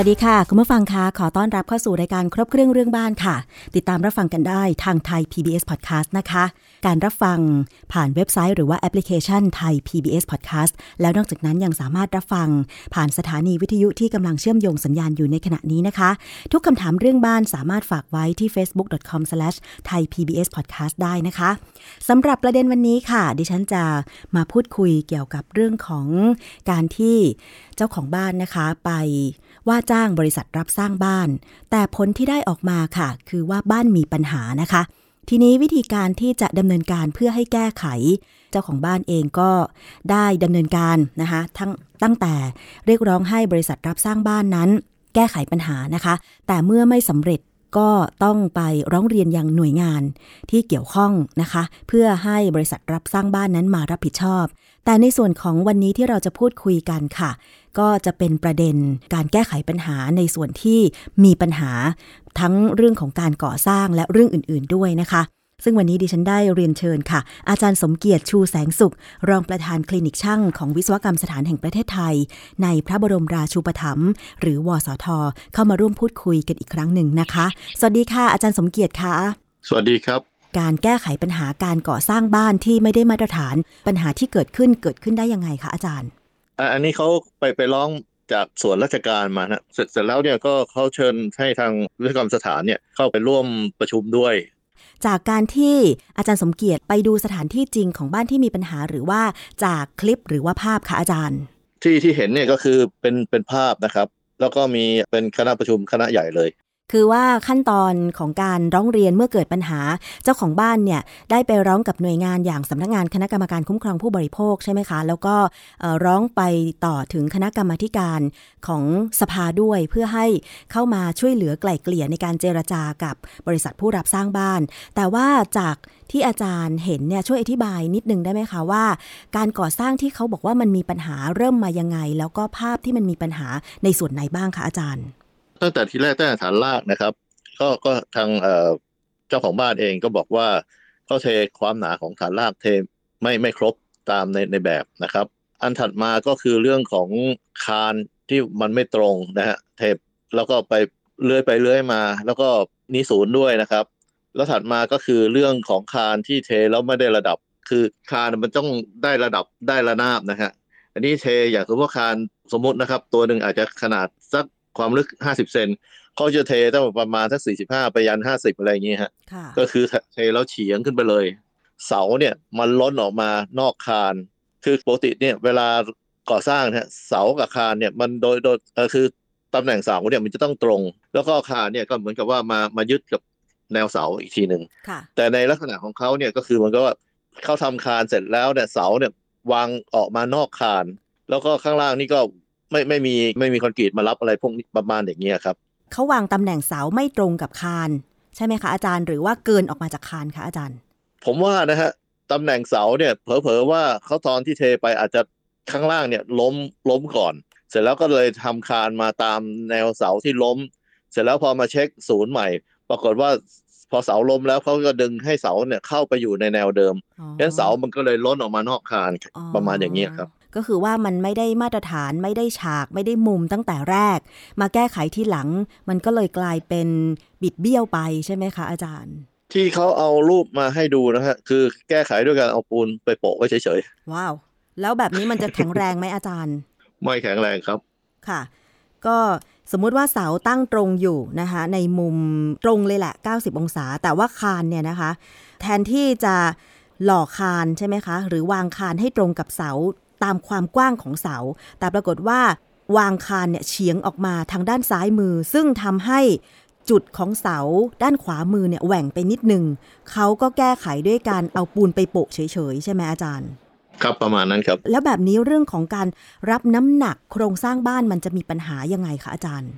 วัสดีค่ะ คุณผู้ฟังคะขอต้อนรับเข้าสู่รายการครบเครื่องเรื่องบ้านค่ะ ติดตามรับฟังกันได้ทางไทย PBS Podcast นะคะ การรับฟังผ่านเว็บไซต์หรือว่าแอปพลิเคชันไทย PBS Podcast แล้วนอกจากนั้นยังสามารถรับฟัง ผ่านสถานีวิทยุที่กำลังเชื่อมโยงสัญญาณอยู่ในขณะนี้นะคะ ทุกคำถามเรื่องบ้านสามารถฝากไว้ที่ facebook.com/thaipbspodcast ได้นะคะสำหรับประเด็นวันนี้ค่ะ ดิฉันจะมาพูดคุยเกี่ยวกับเรื่องของการที่เจ้าของบ้านนะคะ ไปว่าจ้างบริษัทรับสร้างบ้าน แต่ผลที่ได้ออกมาค่ะ คือว่าบ้านมีปัญหานะคะ ทีนี้วิธีการที่จะดำเนินการเพื่อให้แก้ไข เจ้าของบ้านเองก็ได้ดำเนินการนะคะทั้งตั้งแต่เรียกร้องให้บริษัทรับสร้างบ้านนั้น แก้ไขปัญหานะคะ แต่เมื่อไม่สำเร็จก็ต้องไปร้องเรียนยังหน่วยงานที่เกี่ยวข้องนะคะ เพื่อให้บริษัทรับสร้างบ้านนั้นมารับผิดชอบ แต่ในส่วนของวันนี้ที่เราจะพูดคุยกันค่ะ ก็จะเป็นประเด็นการแก้ไขปัญหาในส่วนที่มีปัญหาทั้งเรื่องของการก่อสร้างและเรื่องอื่น ๆด้วยนะคะ ซึ่งวันนี้ดิฉันได้เรียนเชิญค่ะ อาจารย์สมเกียรติชูแสงสุข รองประธานคลินิกช่างของวิศวกรรมสถานแห่งประเทศไทย ในพระบรมราชูปถัมภ์หรือวสท เข้ามาร่วมพูดคุยกันอีกครั้งหนึ่งนะคะ สวัสดีค่ะ อาจารย์สมเกียรติค่ะ สวัสดีครับการแก้ไขปัญหาการก่อสร้างบ้านที่ไม่ได้มาตรฐาน ปัญหาที่เกิดขึ้นเกิดขึ้นได้ยังไงคะอาจารย์ อันนี้เขาไปไปร้องจากส่วนราชการมาฮะเสร็จเสร็จแล้วเนี่ยก็เขาเชิญให้ทางวิศวกรรมสถานเนี่ยเข้าไปร่วมประชุมด้วย จากการที่อาจารย์สมเกียรติไปดูสถานที่จริงของบ้านที่มีปัญหาหรือว่าจากคลิปหรือว่าภาพคะอาจารย์ ที่ที่เห็นเนี่ยก็คือเป็นเป็นภาพนะครับ แล้วก็มีเป็นคณะประชุมคณะใหญ่เลย คือว่าขั้นตอนของการร้องเรียนเมื่อเกิดปัญหาเจ้าของบ้านเนี่ยได้ไปร้องกับหน่วยงานอย่างสำนักงานคณะกรรมการคุ้มครองผู้บริโภคใช่ไหมคะ แล้วก็ร้องไปต่อถึงคณะกรรมการของสภาด้วยเพื่อให้เข้ามาช่วยเหลือไกล่เกลี่ยในการเจรจากับบริษัทผู้รับสร้างบ้าน แต่ว่าจากที่อาจารย์เห็นเนี่ยช่วยอธิบายนิดนึงได้ไหมคะว่า การก่อสร้างที่เขาบอกว่ามันมีปัญหาเริ่มมายังไง แล้วก็ภาพที่มันมีปัญหาในส่วนไหนบ้างคะอาจารย์ ตั้งแต่ทีแรกตั้งแต่ฐานรากนะครับ ก็ก็ทางเจ้าของบ้านเองก็บอกว่าเขาเทความหนาของฐานรากเทไม่ไม่ครบตามในในแบบนะครับ อันถัดมาก็คือเรื่องของคานที่มันไม่ตรงนะฮะเทปแล้วก็ไปเลื่อยไปเลื่อยมา แล้วก็นี้ศูนย์ด้วยนะครับ แล้วถัดมาก็คือเรื่องของคานที่เทแล้วไม่ได้ระดับ คือคานมันต้องได้ระดับได้ระนาบนะฮะอันนี้เทอย่างสมมติคานสมมตินะครับ ตัวหนึ่งอาจจะขนาดสัก ความลึก50เซนเขาจะเทตั้งประมาณสัก45ไปยัน50อะไรอย่างเงี้ยฮะ ก็คือเทแล้วเฉียงขึ้นไปเลย เสาเนี่ยมันล้นออกมานอกคาน คือปกติเนี่ยเวลาก่อสร้างเนี่ยเสากับคานเนี่ยมันโดยโดยเออคือตำแหน่งเสาเนี่ยมันจะต้องตรง แล้วก็คานเนี่ยก็เหมือนกับว่ามามายึดกับแนวเสาอีกทีหนึ่งแต่ในลักษณะของเขาเนี่ยก็คือมันก็ว่าเขาทำคานเสร็จแล้วเนี่ยเสาเนี่ยวางออกมานอกคาน แล้วก็ข้างล่างนี่ก็ ไม่ไม่มีไม่มีคอนกรีตมารับอะไรพวกนี้ประมาณอย่างเงี้ยครับเขาวางตำแหน่งเสาไม่ตรงกับคาน ใช่ไหมคะอาจารย์หรือว่าเกินออกมาจากคานคะอาจารย์ ผมว่านะฮะตำแหน่งเสาเนี่ยเผลอๆว่าเขาตอนที่เทไปอาจจะข้างล่างเนี่ยล้มล้มก่อน เสร็จแล้วก็เลยทำคานมาตามแนวเสาที่ล้ม เสร็จแล้วพอมาเช็คศูนย์ใหม่ ปรากฏว่าพอเสาล้มแล้วเขาก็ดึงให้เสาเนี่ยเข้าไปอยู่ในแนวเดิมดังนั้นเสามันก็เลยล้นออกมานอกคานประมาณอย่างนี้ครับ ก็คือว่ามันไม่ได้มาตรฐานไม่ได้ฉากไม่ได้มุมตั้งแต่แรก มาแก้ไขที่หลัง มันก็เลยกลายเป็นบิดเบี้ยวไปใช่ไหมคะอาจารย์ ที่เขาเอารูปมาให้ดูนะฮะ คือแก้ไขด้วยการเอาปูนไปโปะไว้เฉยๆว้าว แล้วแบบนี้มันจะแข็งแรงไหมอาจารย์ ไม่แข็งแรงครับค่ะ ก็สมมุติว่าเสาตั้งตรงอยู่นะคะ ในมุมตรงเลยแหละ 90 องศา แต่ว่าคานเนี่ยนะคะ แทนที่จะหล่อคานใช่ไหมคะ หรือวางคานให้ตรงกับเสา ตามความกว้างของเสา แต่ปรากฏว่าวางคานเนี่ยเฉียงออกมาทางด้านซ้ายมือ ซึ่งทำให้จุดของเสาด้านขวามือเนี่ยแหว่งไปนิดนึงเขาก็แก้ไขด้วยการเอาปูนไปโปะเฉยๆ ใช่ไหมอาจารย์ ครับประมาณนั้นครับ แล้วแบบนี้เรื่องของการรับน้ำหนักโครงสร้างบ้านมันจะมีปัญหายังไงคะอาจารย์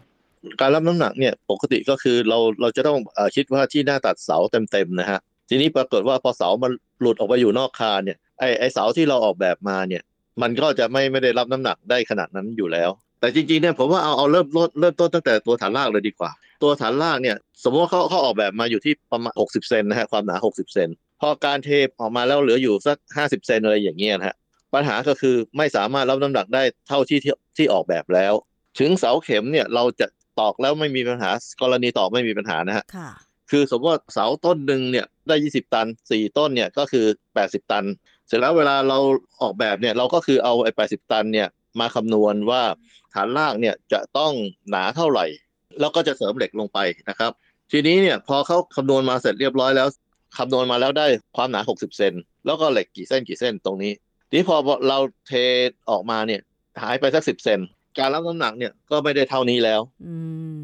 การรับน้ำหนักเนี่ยปกติก็คือเราเราจะต้องอคิดว่าที่หน้าตัดเสาเต็มๆนะฮะทีนี้ปรากฏว่าพอเสามันหลุดออกไปอยู่นอกคานเนี่ยไอไอเสาที่เราออกแบบมาเนี่ย มันก็จะไม่ไม่ได้รับน้ำหนักได้ขนาดนั้นอยู่แล้ว แต่จริงๆเนี่ยผมว่าเอาเอาเริ่มต้นเริ่มต้นตั้งแต่ตัวฐานรากเลยดีกว่า ตัวฐานรากเนี่ย สมมติว่าเขาเขาออกแบบมาอยู่ที่ประมาณ 60 เซนนะฮะความหนา 60 เซนพอการเทออกมาแล้วเหลืออยู่สัก 50 เซนอะไรอย่างเงี้ยนะฮะปัญหาก็คือไม่สามารถรับน้ำหนักได้เท่าที่ที่ที่ออกแบบแล้ว ถึงเสาเข็มเนี่ยเราจะตอกแล้วไม่มีปัญหากรณีตอกไม่มีปัญหานะฮะค่ะคือสมมติว่าเสาต้นหนึ่งเนี่ยได้ 20 ตัน 4 ต้นเนี่ยก็คือ 80 ตัน เสร็จแล้วเวลาเราออกแบบเนี่ยเราก็คือเอาไอ้80ตันเนี่ยมาคำนวณว่าฐานรากเนี่ยจะต้องหนาเท่าไหร่ แล้วก็จะเสริมเหล็กลงไปนะครับ ทีนี้เนี่ยพอเขาคำนวณมาเสร็จเรียบร้อยแล้วคำนวณมาแล้วได้ความหนา 60 เซนแล้วก็เหล็กกี่เส้นกี่เส้นตรงนี้ ทีนี้พอเราเทออกมาเนี่ยหายไปสักสิบเซนการรับน้ำหนักเนี่ยก็ไม่ได้เท่านี้แล้วอืม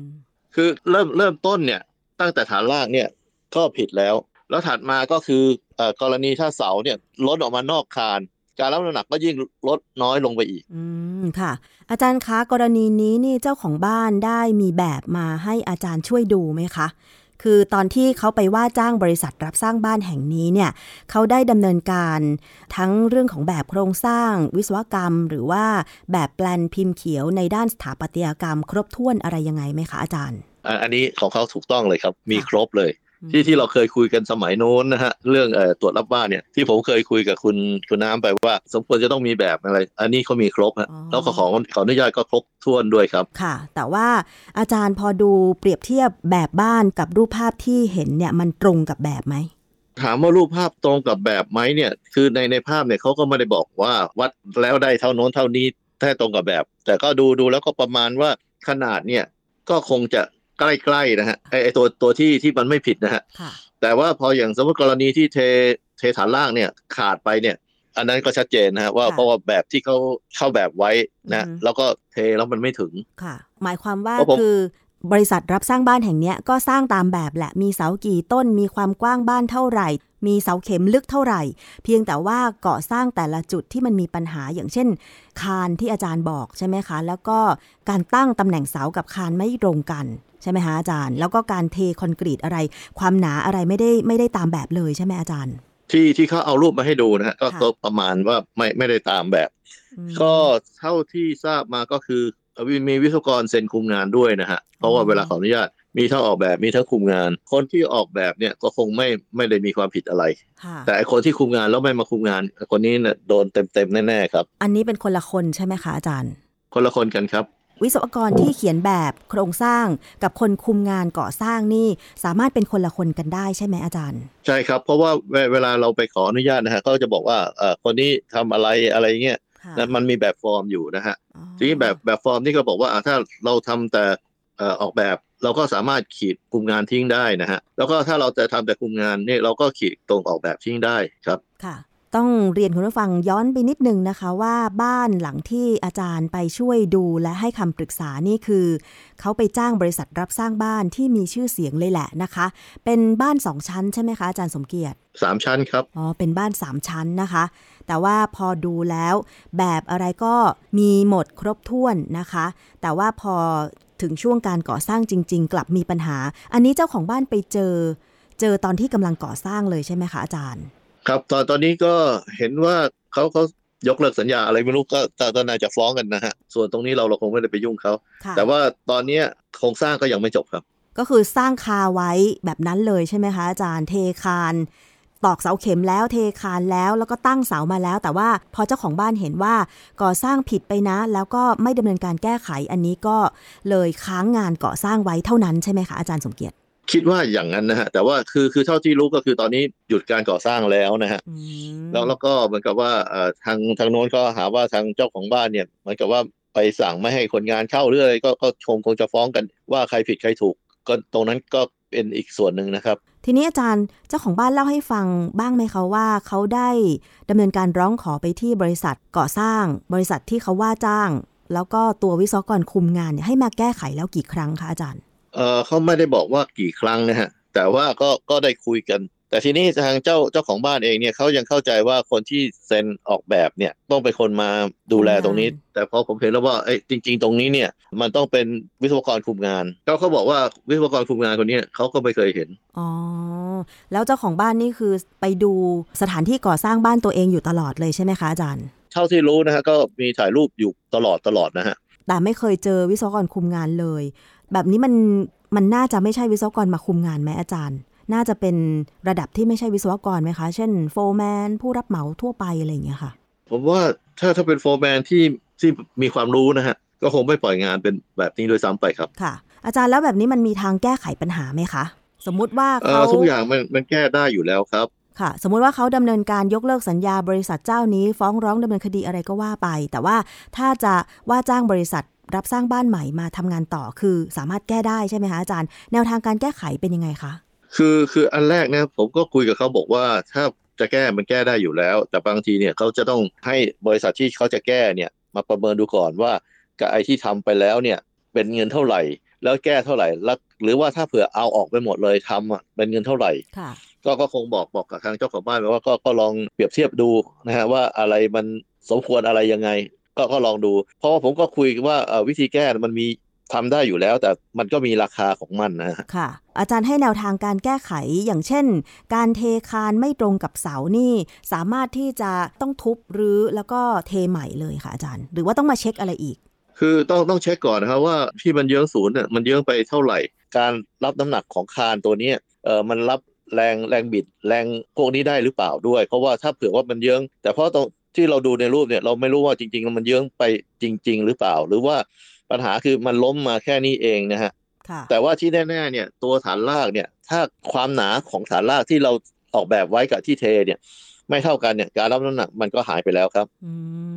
คือเริ่มเริ่มต้นเนี่ยตั้งแต่ฐานรากเนี่ยก็ผิดแล้ว แล้วถัดมาก็คือเอ่อ กรณีถ้าเสาเนี่ยลดออกมานอกคานการรับน้ำหนักก็ยิ่งลดน้อยลงไปอีก อืมค่ะ อาจารย์คะกรณีนี้นี่เจ้าของบ้านได้มีแบบมาให้อาจารย์ช่วยดูไหมคะ คือตอนที่เขาไปว่าจ้างบริษัทรับสร้างบ้านแห่งนี้เนี่ย เขาได้ดำเนินการทั้งเรื่องของแบบโครงสร้าง วิศวกรรม หรือว่าแบบแปลนพิมพ์เขียวในด้านสถาปัตยกรรม ครบถ้วนอะไรยังไงไหมคะอาจารย์ อันอันนี้ของเขาถูกต้องเลยครับ มีค่ะครบเลยอืม ที่ที่เราเคยคุยกันสมัยโน้นนะฮะเรื่องเอ่อตรวจรับบ้านเนี่ยที่ผมเคยคุยกับคุณคุณน้ำไปว่า สมควรจะต้องมีแบบอะไร อันนี้เขามีครบฮะอ๋อแล้วก็ขอขออนุญาตก็ครบถ้วนด้วยครับค่ะ แต่ว่าอาจารย์พอดูเปรียบเทียบแบบบ้านกับรูปภาพที่เห็นเนี่ยมันตรงกับแบบไหมถามว่ารูปภาพตรงกับแบบไหมเนี่ย คือในในภาพเนี่ยเขาก็ไม่ได้บอกว่าวัดแล้วได้เท่าโน้นเท่านี้แท้ตรงกับแบบ แต่ก็ดูดูแล้วก็ประมาณว่าขนาดเนี่ยก็คงจะ ใกล้ๆนะฮะไอไอตัวตัวที่ที่มันไม่ผิดนะฮะค่ะแต่ว่าพออย่างสมมติกรณีที่เทเทฐานล่างเนี่ยขาดไปเนี่ย อันนั้นก็ชัดเจนนะฮะว่าค่ะเพราะว่าแบบที่เขาเข้าแบบไว้นะอือฮึแล้วก็เทแล้วมันไม่ถึงค่ะ หมายความว่าเพราะผมคือบริษัทรับสร้างบ้านแห่งเนี้ยก็สร้างตามแบบแหละ มีเสากี่ต้น มีความกว้างบ้านเท่าไหร่ มีเสาเข็มลึกเท่าไหร่ เพียงแต่ว่าเกาะสร้างแต่ละจุดที่มันมีปัญหาอย่างเช่น คานที่อาจารย์บอกใช่ไหมคะ แล้วก็การตั้งตำแหน่งเสากับคานไม่ตรงกัน ใช่ไหมคะอาจารย์ แล้วก็การเทคอนกรีตอะไร ความหนาอะไรไม่ได้ไม่ได้ตามแบบเลยใช่ไหมอาจารย์ ที่ที่เขาเอารูปมาให้ดูนะฮะก็ค่ะก็ประมาณว่าไม่ไม่ได้ตามแบบอืมก็เท่าที่ทราบมาก็คือมีวิศวกรเซ็นคุมงานด้วยนะฮะเพราะว่าอ๋อเวลาขออนุญาตมีทั้งออกแบบมีทั้งคุมงาน คนที่ออกแบบเนี่ยก็คงไม่ไม่ได้มีความผิดอะไรค่ะแต่ไอคนที่คุมงานแล้วไม่มาคุมงาน คนนี้เนี่ยโดนเต็มเต็มๆแน่ๆครับ อันนี้เป็นคนละคนใช่ไหมคะอาจารย์ คนละคนกันครับ วิศวกรที่เขียนแบบโครงสร้างกับคนคุมงานก่อสร้างนี่สามารถเป็นคนละคนกันได้ใช่ไหมอาจารย์ ใช่ครับ เพราะว่าเวเวลาเราไปขออนุญาตนะฮะเขาจะบอกว่าเอ่อคนนี้ทำอะไรอะไรเงี้ยค่ะนะมันมีแบบฟอร์มอยู่นะฮะอ๋อทีนี้แบบแบบฟอร์มนี่ก็บอกว่าอะถ้าเราทำแต่เอ่อออกแบบเราก็สามารถขีดคุมงานทิ้งได้นะฮะแล้วก็ถ้าเราจะทำแต่คุมงานเนี่ยเราก็ขีดตรงออกแบบทิ้งได้ครับค่ะ ต้องเรียนคุณผู้ฟังย้อนไปนิดนึงนะคะว่าบ้านหลังที่อาจารย์ไปช่วยดูและให้คำปรึกษานี่คือ เขาไปจ้างบริษัทรับสร้างบ้านที่มีชื่อเสียงเลยแหละนะคะ เป็นบ้านสองชั้นใช่ไหมคะอาจารย์สมเกียรติสามชั้นครับอ๋อเป็นบ้าน3ชั้นนะคะ แต่ว่าพอดูแล้ว แบบอะไรก็มีหมดครบถ้วนนะคะ แต่ว่าพอถึงช่วงการก่อสร้างจริง ๆ กลับมีปัญหา อันนี้เจ้าของบ้านไปเจอ เจอตอนที่กำลังก่อสร้างเลยใช่ไหมคะอาจารย์ ครับตอนตอนนี้ก็เห็นว่าเขาเขายกเลิกสัญญาอะไรไม่รู้ก็ก็ก็น่าจะฟ้องกันนะฮะส่วนตรงนี้เราเราคงไม่ได้ไปยุ่งเขาค่ะแต่ว่าตอนเนี้ยโครงสร้างก็ยังไม่จบครับ ก็คือสร้างคาไว้แบบนั้นเลยใช่ไหมคะอาจารย์เทคานตอกเสาเข็มแล้วเทคานแล้วแล้วก็ตั้งเสามาแล้ว แต่ว่าพอเจ้าของบ้านเห็นว่าก่อสร้างผิดไปนะ แล้วก็ไม่ดำเนินการแก้ไขอันนี้ก็เลยค้างงานก่อสร้างไว้เท่านั้นใช่ไหมคะอาจารย์สมเกียรติ คิดว่าอย่างนั้นนะฮะแต่ว่าคือคือเท่าที่รู้ก็คือตอนนี้หยุดการก่อสร้างแล้วนะฮะอืมแล้วแล้วก็เหมือนกับว่าเอ่อทางทางโน้นก็หาว่าทางเจ้าของบ้านเนี่ยเหมือนกับว่าไปสั่งไม่ให้คนงานเข้าหรืออะไรก็ก็คงคงจะฟ้องกันว่าใครผิดใครถูก ก็ตรงนั้นก็เป็นอีกส่วนหนึ่งนะครับ ทีนี้อาจารย์เจ้าของบ้านเล่าให้ฟังบ้างไหมคะว่าเขาได้ดำเนินการร้องขอไปที่บริษัทก่อสร้าง บริษัทที่เขาว่าจ้าง แล้วก็ตัววิศวกรคุมงานเนี่ยให้มาแก้ไขแล้วกี่ครั้งคะอาจารย์ เออเขาไม่ได้บอกว่ากี่ครั้งนะฮะ แต่ว่าก็ก็ได้คุยกัน แต่ทีนี้ทางเจ้าเจ้าของบ้านเองเนี่ยเขายังเข้าใจว่าคนที่เซ็นออกแบบเนี่ยต้องเป็นคนมาดูแลตรงนี้คุมงานแต่พอผมเห็นแล้วว่าเอ้ยจริง ๆ ตรงนี้เนี่ย มันต้องเป็นวิศวกรคุมงานเขาเขาบอกว่าวิศวกรคุมงานคนเนี้ยเขาก็ไม่เคยเห็นอ๋อแล้วเจ้าของบ้านนี่คือไปดูสถานที่ก่อสร้างบ้านตัวเองอยู่ตลอดเลยใช่ไหมคะอาจารย์เท่าที่รู้นะฮะก็มีถ่ายรูปอยู่ตลอดตลอดนะฮะแต่ไม่เคยเจอวิศวกรคุมงานเลย แบบนี้มันมันน่าจะไม่ใช่วิศวกรมาคุมงานไหมอาจารย์ น่าจะเป็นระดับที่ไม่ใช่วิศวกรไหมคะ เช่นโฟร์แมนผู้รับเหมาทั่วไปอะไรอย่างเงี้ยค่ะ ผมว่าถ้าถ้าเป็นโฟร์แมนที่ที่มีความรู้นะฮะ ก็คงไม่ปล่อยงานเป็นแบบนี้ด้วยซ้ำไปครับ ค่ะ อาจารย์แล้วแบบนี้มันมีทางแก้ไขปัญหาไหมคะ สมมุติว่าเอ่เขาอทุกอย่างมันมันแก้ได้อยู่แล้วครับค่ะสมมุติว่าเขาดำเนินการยกเลิกสัญญาบริษัทเจ้านี้ ฟ้องร้องดำเนินคดีอะไรก็ว่าไป แต่ว่าถ้าจะว่าจ้างบริษัท รับสร้างบ้านใหม่มาทำงานต่อคือสามารถแก้ได้ใช่ไหมคะอาจารย์ แนวทางการแก้ไขเป็นยังไงคะคือคืออันแรกนะผมก็คุยกับเขาบอกว่าถ้าจะแก้มันแก้ได้อยู่แล้ว แต่บางทีเนี่ยเขาจะต้องให้บริษัทที่เขาจะแก้เนี่ยมาประเมินดูก่อนว่ากับไอ้ที่ทำไปแล้วเนี่ยเป็นเงินเท่าไหร่ แล้วแก้เท่าไหร่แล้วหรือว่าถ้าเผื่อเอาออกไปหมดเลยทำอะเป็นเงินเท่าไหร่ค่ะก็ก็คงบอกบอกกับทางเจ้าของบ้านไปว่าก็ก็ลองเปรียบเทียบดูนะฮะว่าอะไรมันสมควรอะไรยังไง ก็ก็ลองดู เพราะว่าผมก็คุยว่าเอ่อวิธีแก้มันมีทำได้อยู่แล้ว แต่มันก็มีราคาของมันนะฮะค่ะ อาจารย์ให้แนวทางการแก้ไขอย่างเช่น การเทคานไม่ตรงกับเสานี่ สามารถที่จะต้องทุบหรือแล้วก็เทใหม่เลยค่ะอาจารย์ หรือว่าต้องมาเช็คอะไรอีก คือต้องต้องเช็คก่อนนะครับว่าที่มันเยื้องศูนย์เนี่ยมันเยื้องไปเท่าไหร่ การรับน้ำหนักของคานตัวเนี้ยเออมันรับแรงแรงบิดแรงพวกนี้ได้หรือเปล่าด้วย เพราะว่าถ้าเผื่อว่ามันเยื้อง แต่เพราะตรง ที่เราดูในรูปเนี่ย เราไม่รู้ว่าจริงๆแล้วมันเยื้องไปจริง ๆ หรือเปล่า หรือว่าปัญหาคือมันล้มมาแค่นี้เองนะฮะค่ะแต่ว่าที่แน่ๆเนี่ยตัวฐานรากเนี่ย ถ้าความหนาของฐานรากที่เราออกแบบไว้กับที่เทเนี่ย ไม่เท่ากันเนี่ยการรับน้ำหนักมันก็หายไปแล้วครับอื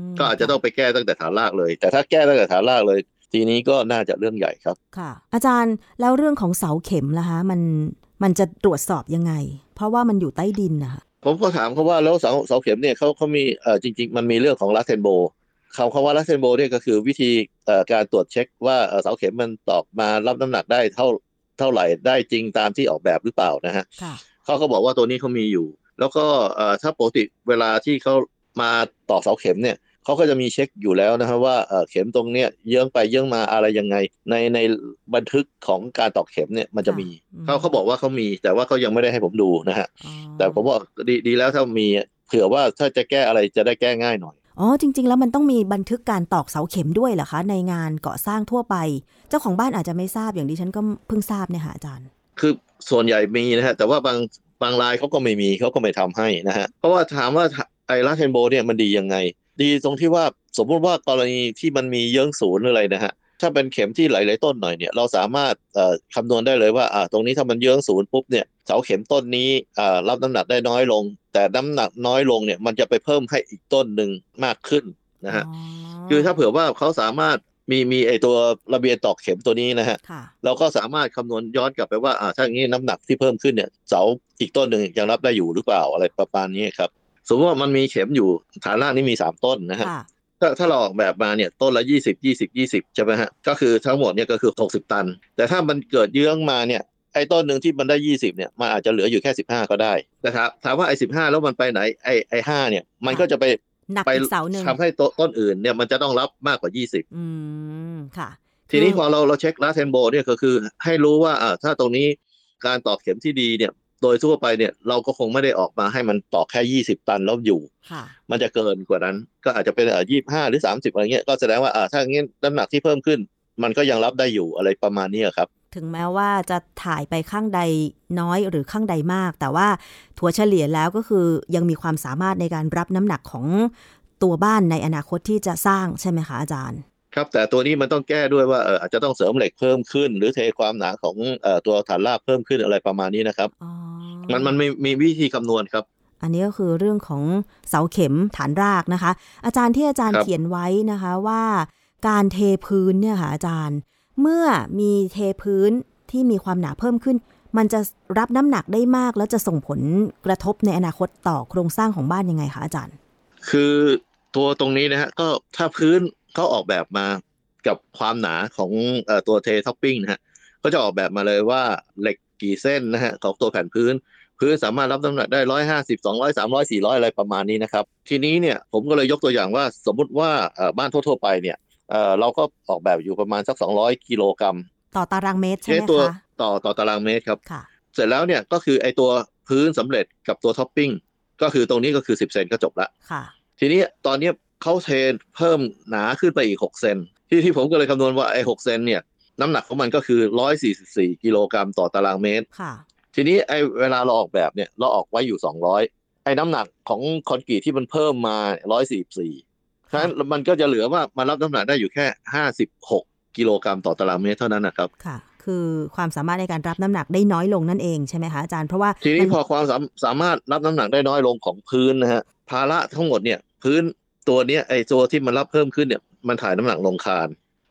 มก็อาจจะต้องไปแก้ตั้งแต่ฐานรากเลย แต่ถ้าแก้ตั้งแต่ฐานรากเลย ทีนี้ก็น่าจะเรื่องใหญ่ครับค่ะ อาจารย์แล้วเรื่องของเสาเข็มล่ะคะมันมันจะตรวจสอบยังไง เพราะว่ามันอยู่ใต้ดินนะคะ ผมก็ถามเขาว่าแล้วเสาเสาเข็มเนี่ยเขาเขามีเอ่อจริง ๆ มันมีเรื่องของลัสเทนโบเขาเขาว่าลัสเทนโบเนี่ยก็คือวิธีเอ่อการตรวจเช็คว่าเอ่อเสาเข็มมันตอกมารับน้ำหนักได้เท่าเท่าไหร่ได้จริงตามที่ออกแบบหรือเปล่านะฮะค่ะเขาก็บอกว่าตัวนี้เขามีอยู่ แล้วก็เอ่อถ้าปกติเวลาที่เขามาตอกเสาเข็มเนี่ย เขาก็จะมีเช็คอยู่แล้วนะครับว่าเอ่อเข็มตรงเนี้ยเยื้องไปเยื้องมาอะไรยังไง ในในบันทึกของการตอกเข็มเนี่ยมันจะมีอืมเขาเขาบอกว่าเขามี แต่ว่าเขายังไม่ได้ให้ผมดูนะฮะอ๋อแต่ผมว่าดีดีแล้วถ้ามีเผื่อว่าถ้าจะแก้อะไรจะได้แก้ง่ายหน่อยอ๋อจริง ๆ แล้วมันต้องมีบันทึกการตอกเสาเข็มด้วยเหรอคะ ในงานก่อสร้างทั่วไป เจ้าของบ้านอาจจะไม่ทราบอย่างดิฉันก็เพิ่งทราบเนี่ยค่ะอาจารย์ คือส่วนใหญ่มีนะฮะแต่ว่าบางบางรายเขาก็ไม่มีเขาก็ไม่ทำให้นะฮะเพราะว่าถามว่า ไอ้ลาเทนโบเนี่ยมันดียังไง ดีตรงที่ว่าสมมุติว่ากรณีที่มันมีเยื้องศูนย์อะไรนะฮะถ้าเป็นเข็มที่หลาย ๆ ต้นหน่อยเนี่ยเราสามารถเอ่อคำนวณได้เลยว่าอ่าตรงนี้ถ้ามันเยื้องศูนย์ปุ๊บเนี่ยเสาเข็มต้นนี้อ่ารับน้ำหนักได้น้อยลง แต่น้ำหนักน้อยลงเนี่ยมันจะไปเพิ่มให้อีกต้นหนึ่งมากขึ้นนะฮะคือถ้าเผื่อว่าเขาสามารถมีมีไอตัวระเบียงตอกเข็มตัวนี้นะฮะค่ะเราก็สามารถคำนวณย้อนกลับไปว่าอ่าถ้าอย่างนี้น้ำหนักที่เพิ่มขึ้นเนี่ยเสาอีกต้นหนึ่งยังรับได้อยู่หรือเปล่าอะไรประมาณนี้ครับ สมมติว่ามันมีเข็มอยู่ฐานล่างนี่มีสามต้นนะฮะค่ะถ้าถ้าเราออกแบบมาเนี่ยต้นละยี่สิบยี่สิบยี่สิบใช่ไหมฮะก็คือทั้งหมดเนี่ยก็คือหกสิบตัน แต่ถ้ามันเกิดเยื้องมาเนี่ยไอ้ต้นหนึ่งที่มันได้ยี่สิบเนี่ยมันอาจจะเหลืออยู่แค่สิบห้าก็ได้แต่ถามถามว่าไอ้สิบห้าแล้วมันไปไหนไอ้ไอ้ห้าเนี่ยมันก็จะไปหนักไปอีกเสาหนึ่งทำให้ต้นต้นอื่นเนี่ยมันจะต้องรับมากกว่ายี่สิบอืมค่ะ ทีนี้พอเราเราเช็คลาเทนโบเนี่ยก็คือให้รู้ว่าอ่าถ้าตรงนี้การตอกเข็มที่ดีเนี่ย โดยทั่วไปเนี่ยเราก็คงไม่ได้ออกมาให้มันตอกแค่ยี่สิบตันแล้วอยู่ค่ะมันจะเกินกว่านั้น ก็อาจจะเป็นอ่ายี่ห้าหรือสามสิบอะไรเงี้ยก็แสดงว่าอ่าถ้างี้น้ำหนักที่เพิ่มขึ้น มันก็ยังรับได้อยู่อะไรประมาณนี้ครับ ถึงแม้ว่าจะถ่ายไปข้างใดน้อยหรือข้างใดมาก แต่ว่าถัวเฉลี่ยแล้วก็คือยังมีความสามารถในการรับน้ำหนักของตัวบ้านในอนาคตที่จะสร้างใช่ไหมคะอาจารย์ ครับ แต่ตัวนี้มันต้องแก้ด้วยว่าเอออาจจะต้องเสริมเหล็กเพิ่มขึ้น หรือเทความหนาของเอ่อตัวฐานรากเพิ่มขึ้นอะไรประมาณนี้นะครับอ๋อมันมันมีมีวิธีคำนวณครับ อันนี้ก็คือเรื่องของเสาเข็มฐานรากนะคะ อาจารย์ที่อาจารย์ครับเขียนไว้นะคะว่า การเทพื้นเนี่ยค่ะอาจารย์ เมื่อมีเทพื้นที่มีความหนาเพิ่มขึ้น มันจะรับน้ำหนักได้มาก แล้วจะส่งผลกระทบในอนาคตต่อโครงสร้างของบ้านยังไงคะอาจารย์ คือตัวตรงนี้นะฮะก็ถ้าพื้น เขาออกแบบมากับความหนาของเอ่อตัวเทท็อปปิ้งนะฮะก็จะออกแบบมาเลยว่าเหล็กกี่เส้นนะฮะของตัวแผ่นพื้น พื้นสามารถรับน้ำหนักได้ร้อยห้าสิบสองร้อยสามร้อยสี่ร้อยอะไรประมาณนี้นะครับ ทีนี้เนี่ยผมก็เลยยกตัวอย่างว่าสมมุติว่าเอ่อบ้านทั่ว ๆ ไปเนี่ยเอ่อเราก็ออกแบบอยู่ประมาณสักสองร้อยกิโลกรัมต่อตารางเมตรใช่ไหมตัวคะต่อต่อตารางเมตรครับค่ะเสร็จแล้วเนี่ยก็คือไอตัวพื้นสำเร็จกับตัวท็อปปิ้งก็คือตรงนี้ก็คือสิบเซนก็จบละค่ะทีนี้ตอนนี้ เขาเทรนเพิ่มหนาขึ้นไปอีก 6 เซนที่ที่ผมก็เลยคำนวณว่าไอ้หกเซนเนี่ยน้ำหนักของมันก็คือร้อยสี่สิบสี่กิโลกรัมต่อตารางเมตรค่ะทีนี้ไอ้เวลาเราออกแบบเนี่ยเราออกไว้อยู่สองร้อยไอ้น้ำหนักของคอนกรีตที่มันเพิ่มมาร้อยสี่สี่ฉะนั้นมันก็จะเหลือว่ามันรับน้ำหนักได้อยู่แค่ห้าสิบหกกิโลกรัมต่อตารางเมตรเท่านั้นนะครับค่ะคือความสามารถในการรับน้ำหนักได้น้อยลงนั่นเองใช่ไหมคะอาจารย์เพราะว่าทีนี้มันพอความสามสามารถรับน้ำหนักได้น้อยลงของพื้นนะฮะภาระทั้งหมดเนี่ยพื้น ตัวเนี้ยไอ้ตัวที่มันรับเพิ่มขึ้นเนี่ยมันถ่ายน้ำหนักลงคาน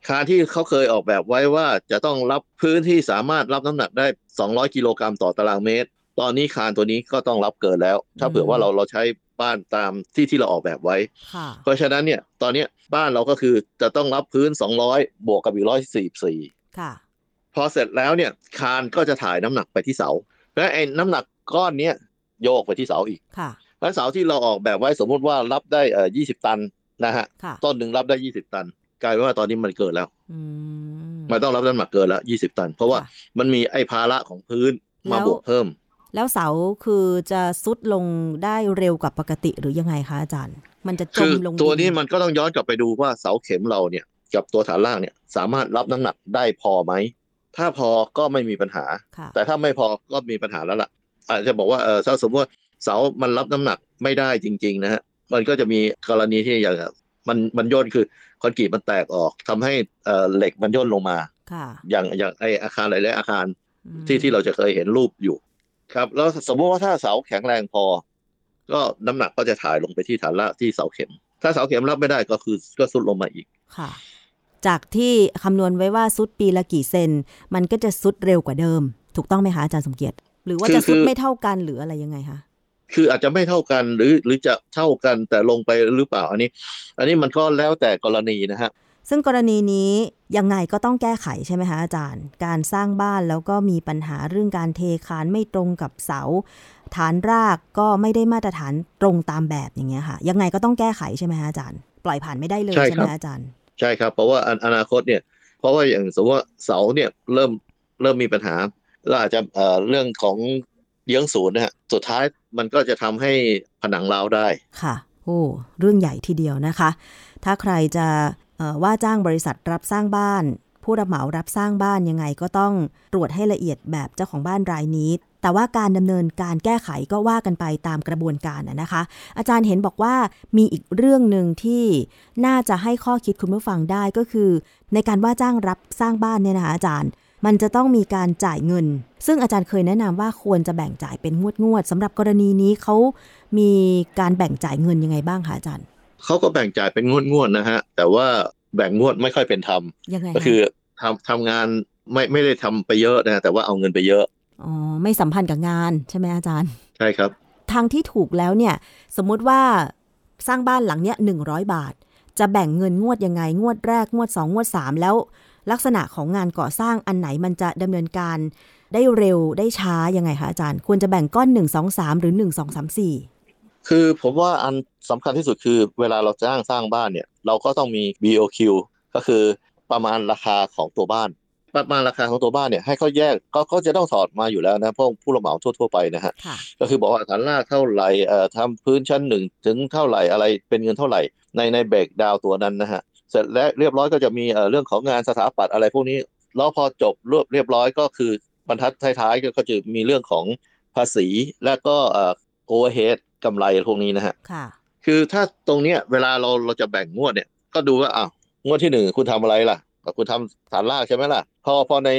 คานที่เขาเคยออกแบบไว้ว่าจะต้องรับพื้นที่สามารถรับน้ำหนักได้ 200 กิโลกรัมต่อตารางเมตร ตอนนี้คานตัวนี้ก็ต้องรับเกินแล้ว ถ้าเผื่อว่าเราเราใช้บ้านตามที่ที่เราออกแบบไว้ค่ะเพราะฉะนั้นเนี่ยตอนเนี้ยบ้านเราก็คือจะต้องรับพื้น 200 บวกกับอีก144ค่ะ พอเสร็จแล้วเนี่ยคานก็จะถ่ายน้ำหนักไปที่เสา และไอ้น้ำหนักก้อนเนี้ยโยกไปที่เสาอีกค่ะ แล้วเสาที่เราออกแบบไว้สมมุติว่ารับได้เอ่อ20ตันนะฮะค่ะต้นหนึ่งรับได้20ตัน กลายเป็นว่าตอนนี้มันเกินแล้วอืมมันต้องรับน้ำหนักเกินแล้ว20ตัน เพราะว่าค่ะมันมีไอ้ภาระของพื้นมาแล้วบวกเพิ่ม แล้วเสาคือจะซุดลงได้เร็วกว่าปกติหรือยังไงคะอาจารย์ มันจะจคืมอลงตัวดินี้มันก็ต้องย้อนกลับไปดูว่าเสาเข็มเราเนี่ยกับตัวฐานล่างเนี่ย สามารถรับน้ำหนักได้พอไหมถ้าพอก็ไม่มีปัญหาค่ะแต่ถ้าไม่พอก็มีปัญหาแล้วล่ะอาจจะบอกว่าเออถ้าสมมติว่า เสามันรับน้ำหนักไม่ได้จริง ๆ นะฮะมันก็จะมีกรณีที่อย่างมันมันย่นคือคอนกรีตมันแตกออกทำให้เอ่อเหล็กมันย่นลงมาค่ะอย่างอย่างไออาคารหลายๆอาคารอืมที่ที่เราจะเคยเห็นรูปอยู่ ครับ แล้วสมมติว่าถ้าเสาแข็งแรงพอ ก็น้ำหนักก็จะถ่ายลงไปที่ฐานละที่เสาเข็ม ถ้าเสาเข็มรับไม่ได้ก็คือก็สุดลงมาอีกค่ะ จากที่คำนวณไว้ว่าซุดปีละกี่เซนมันก็จะซุดเร็วกว่าเดิม ถูกต้องไหมคะอาจารย์สมเกียรติ หรือว่าคือจะซุดคือไม่เท่ากันหรืออะไรยังไงคะ คืออาจจะไม่เท่ากันหรือหรือจะเท่ากันแต่ลงไปหรือเปล่าอันนี้ อันนี้มันก็แล้วแต่กรณีนะฮะซึ่งกรณีนี้ยังไงก็ต้องแก้ไขใช่ไหมคะอาจารย์ การสร้างบ้านแล้วก็มีปัญหาเรื่องการเทคานไม่ตรงกับเสา ฐานรากก็ไม่ได้มาตรฐานตรงตามแบบอย่างเงี้ยค่ะยังไงก็ต้องแก้ไขใช่ไหมคะอาจารย์ ปล่อยผ่านไม่ได้เลยใช่ใช่ไหครัมบอาจารย์ ใช่ครับเพราะว่าออนาคตเนี่ยเพราะว่าอย่างสมมติว่าเสาเนี่ยเริ่มเริ่มมีปัญหาแล้วอาจจะเอ่อเรื่องของ เยื้องศูนย์นะฮะสุดท้ายมันก็จะทำให้ผนังร้าวได้ค่ะ โอ้เรื่องใหญ่ทีเดียวนะคะ ถ้าใครจะว่าจ้างบริษัทรับสร้างบ้าน ผู้รับเหมารับสร้างบ้านยังไงก็ต้องตรวจให้ละเอียดแบบเจ้าของบ้านรายนี้ แต่ว่าการดำเนินการแก้ไขก็ว่ากันไปตามกระบวนการนะนะคะ อาจารย์เห็นบอกว่ามีอีกเรื่องหนึ่งที่น่าจะให้ข้อคิดคุณผู้ฟังได้ก็คือ ในการว่าจ้างรับสร้างบ้านเนี่ยนะคะอาจารย์ มันจะต้องมีการจ่ายเงิน ซึ่งอาจารย์เคยแนะนำว่าควรจะแบ่งจ่ายเป็นงวดงวดๆสำหรับกรณีนี้เขามีการแบ่งจ่ายเงินยังไงบ้างคะอาจารย์เขาก็แบ่งจ่ายเป็นงวดๆนะฮะแต่ว่าแบ่งงวดไม่ค่อยเป็นธรรมยังไงะก็คือทำทำงานไม่ไม่ได้ทำไปเยอะนะฮะแต่ว่าเอาเงินไปเยอะอ๋อไม่สัมพันธ์กับงานใช่ไหมอาจารย์ ใช่ครับ ทางที่ถูกแล้วเนี่ย สมมุติว่าสร้างบ้านหลังเนี้ยหนึ่งบาท จะแบ่งเงินงวดยังไงงวดแรกงวด 2 งวด 3 แล้ว ลักษณะของงานก่อสร้างอันไหนมันจะดำเนินการได้เร็วได้ช้ายังไงคะอาจารย์ ควรจะแบ่งก้อน1 2 3หรือ1 2 3 4คือผมว่าอันสำคัญที่สุดคือเวลาเราจ้างสร้างบ้านเนี่ยเราก็ต้องมี BOQ ก็คือประมาณราคาของตัวบ้าน ประมาณราคาของตัวบ้านเนี่ยให้เขาแยกก็ก็จะต้องถอดมาอยู่แล้วนะพวกผู้รับเหมาทั่ว ๆ ไปนะฮะค่ะก็คือบอกว่าฐานรากเท่าไหร่เอ่อทำพื้นชั้นหนึ่งถึงเท่าไหร่อะไรเป็นเงินเท่าไหร่ในในเบรกดาวตัวนั้นนะฮะ เสร็จแล้วเรียบร้อยก็จะมีเอ่อเรื่องของงานสถาปัตย์อะไรพวกนี้แล้วพอจบรวบเรียบร้อยก็คือบรรทัดท้ายๆก็ก็จะมีเรื่องของภาษีและก็เอ่อโอเวอร์เฮดกำไรพวกนี้นะฮะค่ะคือถ้าตรงเนี้ยเวลาเราเราจะแบ่งงวดเนี่ย ก็ดูว่าอ้าวงวดที่หนึ่งคุณทำอะไรล่ะคุณทำฐานรากใช่ไหมล่ะ พอพอใน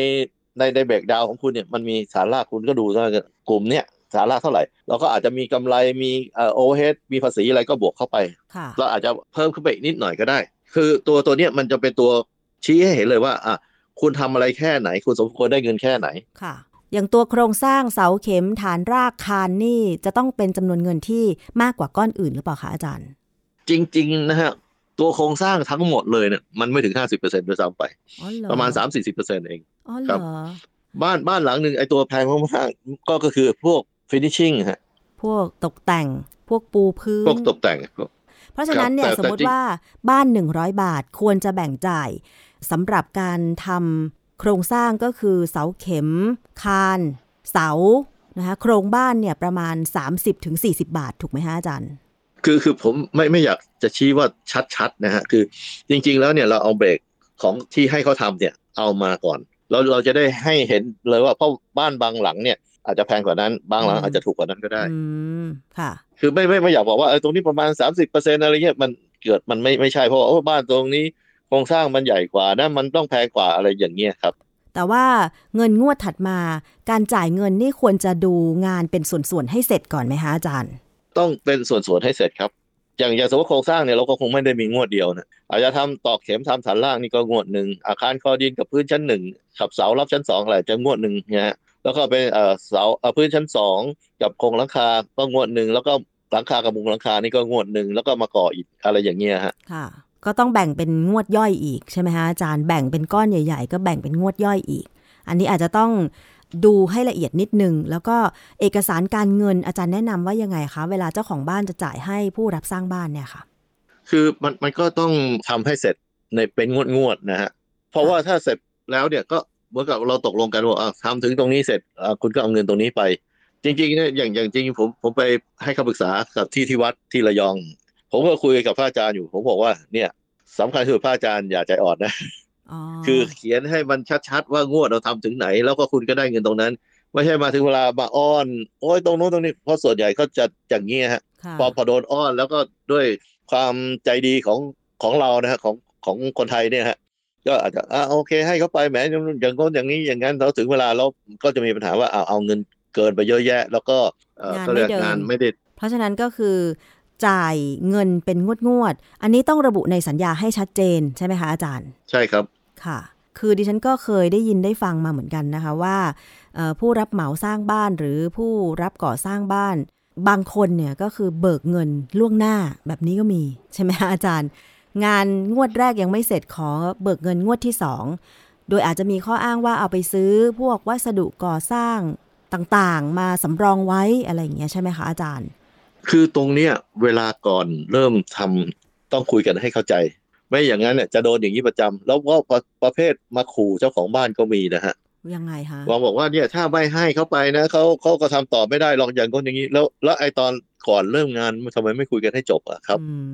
ในในเบรกดาวของคุณเนี่ยมันมีฐานรากคุณก็ดูว่ากลุ่มเนี้ยฐานรากเท่าไหร่ เราก็อาจจะมีกำไรมีเอ่อโอเวอร์เฮดมีภาษีอะไรก็บวกเข้าไปค่ะเราอาจจะเพิ่มขึ้นไปอีกนิดหน่อยก็ได้ คือตัวตัวเนี้ยมันจะเป็นตัวชี้ให้เห็นเลยว่าอะคุณทำอะไรแค่ไหน คุณสมควรได้เงินแค่ไหนค่ะ อย่างตัวโครงสร้างเสาเข็มฐานรากคานนี่จะต้องเป็นจำนวนเงินที่มากกว่าก้อนอื่นหรือเปล่าคะอาจารย์ จริง ๆ นะฮะตัวโครงสร้างทั้งหมดเลยเนี่ยมันไม่ถึง50%ด้วยซ้ำไปอ๋อเหรอประมาณ3-40%เองอ๋อเหครรับอบ้านบ้านหลังหนึ่งไอตัวแพงมากๆก็ก็คือพวก finishing ฮะพวกตกแต่งพวกปูพื้น พวกตกแต่งพวก เพราะฉะนั้นเนี่ยครับสแต่มมติแต่จริงว่าบ้าน 100 บาทควรจะแบ่งจ่ายสำหรับการทำโครงสร้างก็คือเสาเข็ม คาน เสานะคะโครงบ้านเนี่ยประมาณ 30-40 บาท ถูกไหมฮะอาจารย์คือคือผมไม่ไม่อยากจะชี้ว่าชัดๆนะฮะคือจริง ๆ แล้วเนี่ยเราเอาเบรกของที่ให้เขาทำเนี่ยเอามาก่อนเราเราจะได้ให้เห็นเลยว่าเพราะบ้านบางหลังเนี่ย อาจจะแพงกว่านั้นบางหลังอาจจะถูกกว่านั้นก็ได้อืมค่ะ คือไม่ไม่ไม่อยากบอกว่าเออตรงนี้ประมาณ30%อะไรเงี้ยมันเกิดมันไม่ไม่ใช่เพราะว่าโอ้บ้านตรงนี้โครงสร้างมันใหญ่กว่านะมันต้องแพงกว่าอะไรอย่างเงี้ยครับ แต่ว่าเงินงวดถัดมา การจ่ายเงินนี่ควรจะดูงานเป็นส่วนๆให้เสร็จก่อนไหมคะอาจารย์ ต้องเป็นส่วนๆให้เสร็จครับ อย่างอย่างสมมติโครงสร้างเนี่ยเราก็คงไม่ได้มีงวดเดียวนะอาจจะทำตอกเข็มทำฐานล่างนี่ก็งวดหนึ่งอาคารคอดินกับพื้นชั้นหนึ่งขับเสารับชั้นสองอะไรจะงวดหนึ่งนะฮะ แล้วก็เป็นเอ่อเสาเอ่อพื้นชั้นสองกับโครงหลังคาก็งวดหนึ่งแล้วก็หลังคากับมุงหลังคานี่ก็งวดหนึ่งแล้วก็มาก่ออีกอะไรอย่างเงี้ยฮะค่ะ ก็ต้องแบ่งเป็นงวดย่อยอีกใช่ไหมคะอาจารย์แบ่งเป็นก้อนใหญ่ๆ ก็แบ่งเป็นงวดย่อยอีก อันนี้อาจจะต้องดูให้ละเอียดนิดนึง แล้วก็เอกสารการเงินอาจารย์แนะนำว่ายังไงคะเวลาเจ้าของบ้านจะจ่ายให้ผู้รับสร้างบ้านเนี่ยค่ะ คือมันมันก็ต้องทำให้เสร็จในเป็นงวดงวดๆนะฮะเพราะว่าถ้าเสร็จแล้วเนี่ยก็ เหมือนกับเราตกลงกันว่าอะทำถึงตรงนี้เสร็จอะคุณก็เอาเงินตรงนี้ไป จริงๆเนี่ยอย่างอย่างจริงผมผมไปให้คำปรึกษากับที่ที่วัดที่ระยอง ผมก็คุยกับพระอาจารย์อยู่ ผมบอกว่าเนี่ยสำคัญคือพระอาจารย์อย่าใจอ่อนนะอ๋อคือเขียนให้มันชัดๆว่างวดเราทำถึงไหน แล้วก็คุณก็ได้เงินตรงนั้น ไม่ใช่มาถึงเวลามาอ้อน โอ้ยตรงโน้นตรงนี้เพราะส่วนใหญ่ก็จะอย่างนี้ยฮะค่ะพอพอโดนอ้อนแล้วก็ด้วยความใจดีของของเรานะฮะของของคนไทยเนี่ยฮะ ก็อาจจะอ่าโอเค ให้เขาไปแหมอย่างอย่างโน้นอย่างนี้อย่างนั้นเราถึงเวลาเราก็จะมีปัญหาว่าเอาเอาเงินเกินไปเยอะแยะ แล้วก็เอ่องานก็เรียกไม่เดินงานไม่ได้เพราะฉะนั้นก็คือจ่ายเงินเป็นงวดงวดๆอันนี้ต้องระบุในสัญญาให้ชัดเจนใช่ไหมคะอาจารย์ ใช่ครับค่ะ คือดิฉันก็เคยได้ยินได้ฟังมาเหมือนกันนะคะว่าเอ่อผู้รับเหมาสร้างบ้านหรือผู้รับก่อสร้างบ้าน บางคนเนี่ยก็คือเบิกเงินล่วงหน้าแบบนี้ก็มีใช่ไหมคะอาจารย์ งานงวดแรกยังไม่เสร็จขอเบิกเงินงวดที่สองโดยอาจจะมีข้ออ้างว่าเอาไปซื้อพวกวัสดุก่อสร้างต่างๆ มาสำรองไว้อะไรอย่างเงี้ยใช่ไหมคะอาจารย์ คือตรงเนี้ยเวลาก่อนเริ่มทำต้องคุยกันให้เข้าใจ ไม่อย่างนั้นเนี่ยจะโดนอย่างนี้ประจำแล้วก็ประประเภทมาขู่เจ้าของบ้านก็มีนะฮะยังไงคะวางบอกว่าเนี่ยถ้าไม่ให้เขาไปนะเขาเขาก็ทำต่อไม่ได้หรอกอย่างคนอย่างนี้ แล้วแล้วไอตอนก่อนเริ่มงานทำไมไม่คุยกันให้จบอะครับอืม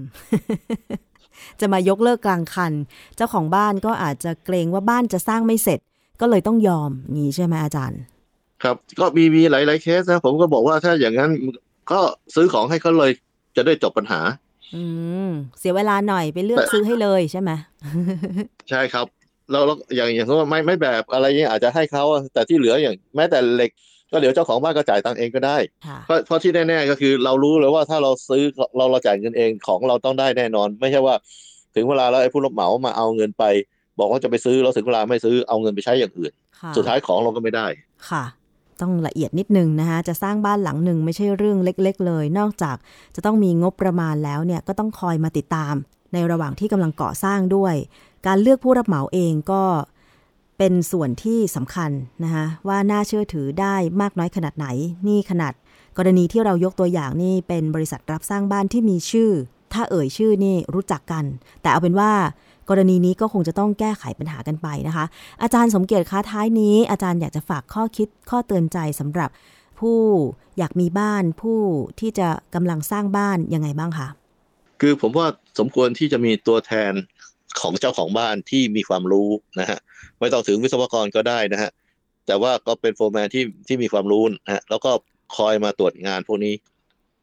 จะมายกเลิกกลางคัน เจ้าของบ้านก็อาจจะเกรงว่าบ้านจะสร้างไม่เสร็จ ก็เลยต้องยอมงี้ใช่ไหมอาจารย์ ครับก็มีมีหลาย ๆ เคสนะผมก็บอกว่าถ้าอย่างนั้นก็ซื้อของให้เขาเลยจะได้จบปัญหา อืมเสียเวลาหน่อยไปเลือกซื้อให้เลยใช่ไหมใช่ครับแล้วแล้วอย่างอย่างสมมติว่าไม่ไม่แบบอะไรเงี้ยอาจจะให้เขาอะแต่ที่เหลืออย่าง แม้แต่เหล็ก ก็เดี๋ยวเจ้าของบ้านก็จ่ายตังค์เองก็ได้ค่ะเพราะเพราะที่แน่ ๆ ก็คือเรารู้เลยว่าถ้าเราซื้อเราเราจ่ายเงินเองของเราต้องได้แน่นอน ไม่ใช่ว่า ถึงเวลาแล้วไอ้ผู้รับเหมามาเอาเงินไป บอกว่าจะไปซื้อแล้วถึงเวลาไม่ซื้อเอาเงินไปใช้อย่างอื่นค่ะสุดท้ายของเราก็ไม่ได้ค่ะ ต้องละเอียดนิดนึงนะคะจะสร้างบ้านหลังหนึ่งไม่ใช่เรื่องเล็ก ๆ เลย นอกจากจะต้องมีงบประมาณแล้วเนี่ยก็ต้องคอยมาติดตาม ในระหว่างที่กำลังก่อสร้างด้วย การเลือกผู้รับเหมาเองก็ เป็นส่วนที่สำคัญนะคะว่าน่าเชื่อถือได้มากน้อยขนาดไหน นี่ขนาด กรณีที่เรายกตัวอย่างนี่เป็นบริษัทรับสร้างบ้านที่มีชื่อ ถ้าเอ่ยชื่อนี่รู้จักกัน แต่เอาเป็นว่ากรณีนี้ก็คงจะต้องแก้ไขปัญหากันไปนะคะ อาจารย์สมเกียรติคะท้ายนี้ อาจารย์อยากจะฝากข้อคิดข้อเตือนใจสำหรับผู้อยากมีบ้านผู้ที่จะกำลังสร้างบ้านยังไงบ้างคะคือผมว่าสมควรที่จะมีตัวแทน ของเจ้าของบ้านที่มีความรู้นะฮะไม่ต้องถึงวิศวกรก็ได้นะฮะแต่ว่าก็เป็นโฟร์แมนที่ที่มีความรู้นะฮะแล้วก็คอยมาตรวจงานพวกนี้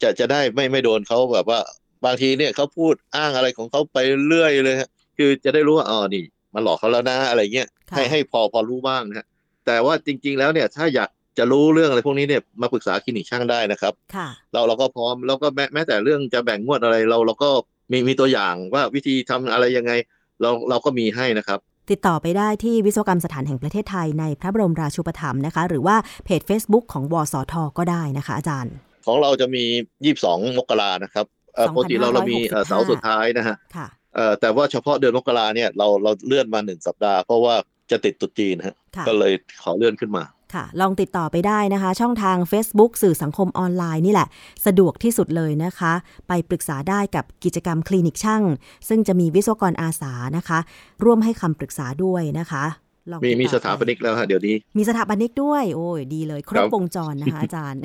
จะจะได้ไม่ไม่โดนเขาแบบว่า บางทีเนี่ยเขาพูดอ้างอะไรของเขาไปเรื่อยเลยฮะคือจะได้รู้ว่าอ๋อนี่มาหลอกเขาแล้วนะอะไรเงี้ยค่ะให้ให้พอพอรู้บ้างนะฮะแต่ว่าจริง ๆ แล้วเนี่ยถ้าอยากจะรู้เรื่องอะไรพวกนี้เนี่ยมาปรึกษาคลินิกช่างได้นะครับค่ะเราเราก็พร้อมแล้วก็แม้แม้แต่เรื่องจะแบ่งงวดอะไรเราเราก็มีมีตัวอย่างว่าวิธีทำอะไรยังไง เราเราก็มีให้นะครับ ติดต่อไปได้ที่วิศวกรรมสถานแห่งประเทศไทยในพระบรมราชูปถัมภ์นะคะ หรือว่าเพจ Facebook ของวสทก็ได้นะคะ อาจารย์ ของเราจะมี 22 มกรานะครับเอ่อปกติเราเรามีเอ่อ2565เสาร์สุดท้ายนะฮะค่ะเอ่อแต่ว่าเฉพาะเดือนมกราเนี่ยเราเราเลื่อนมาหนึ่งสัปดาห์เพราะว่าจะติดตรุษจีนนะฮะค่ะก็เลยขอเลื่อนขึ้นมา ค่ะ ลองติดต่อไปได้นะคะ ช่องทาง Facebook สื่อสังคมออนไลน์นี่แหละ สะดวกที่สุดเลยนะคะ ไปปรึกษาได้กับกิจกรรมคลินิกช่าง ซึ่งจะมีวิศวกรอาสานะคะ ร่วมให้คำปรึกษาด้วยนะคะลองมีติดต่อมีสถาปไปนิกแล้วฮะเดี๋ยวนี้ มีสถาปนิกด้วย โอ้ยดีเลย ครบครับวงจรนะคะ อาจารย์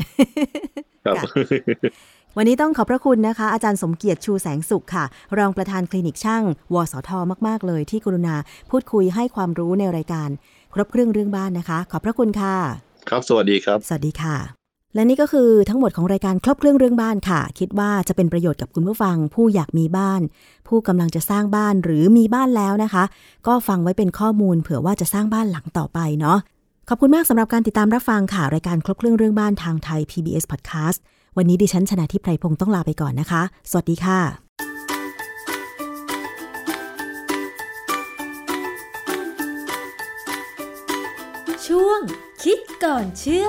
ครับค่ะวันนี้ต้องขอบพระคุณนะคะ อาจารย์สมเกียรติชูแสงสุขค่ะ รองประธานคลินิกช่าง วสทมาก ๆ เลยที่กรุณาพูดคุยให้ความรู้ในรายการ ครบเครื่องเรื่องบ้านนะคะ ขอบพระคุณค่ะ ครับสวัสดีครับ สวัสดีค่ะ และนี่ก็คือทั้งหมดของรายการครบเครื่องเรื่องบ้านค่ะ คิดว่าจะเป็นประโยชน์กับคุณผู้ฟัง ผู้อยากมีบ้าน ผู้กำลังจะสร้างบ้านหรือมีบ้านแล้วนะคะ ก็ฟังไว้เป็นข้อมูล เผื่อว่าจะสร้างบ้านหลังต่อไปเนาะขอบคุณมากสำหรับการติดตามรับฟังค่ะ รายการครบเครื่องเรื่องบ้านทางไทย PBS Podcast วันนี้ดิฉันชนะทิพไพรพงศ์ต้องลาไปก่อนนะคะ สวัสดีค่ะ ช่วงคิดก่อนเชื่อ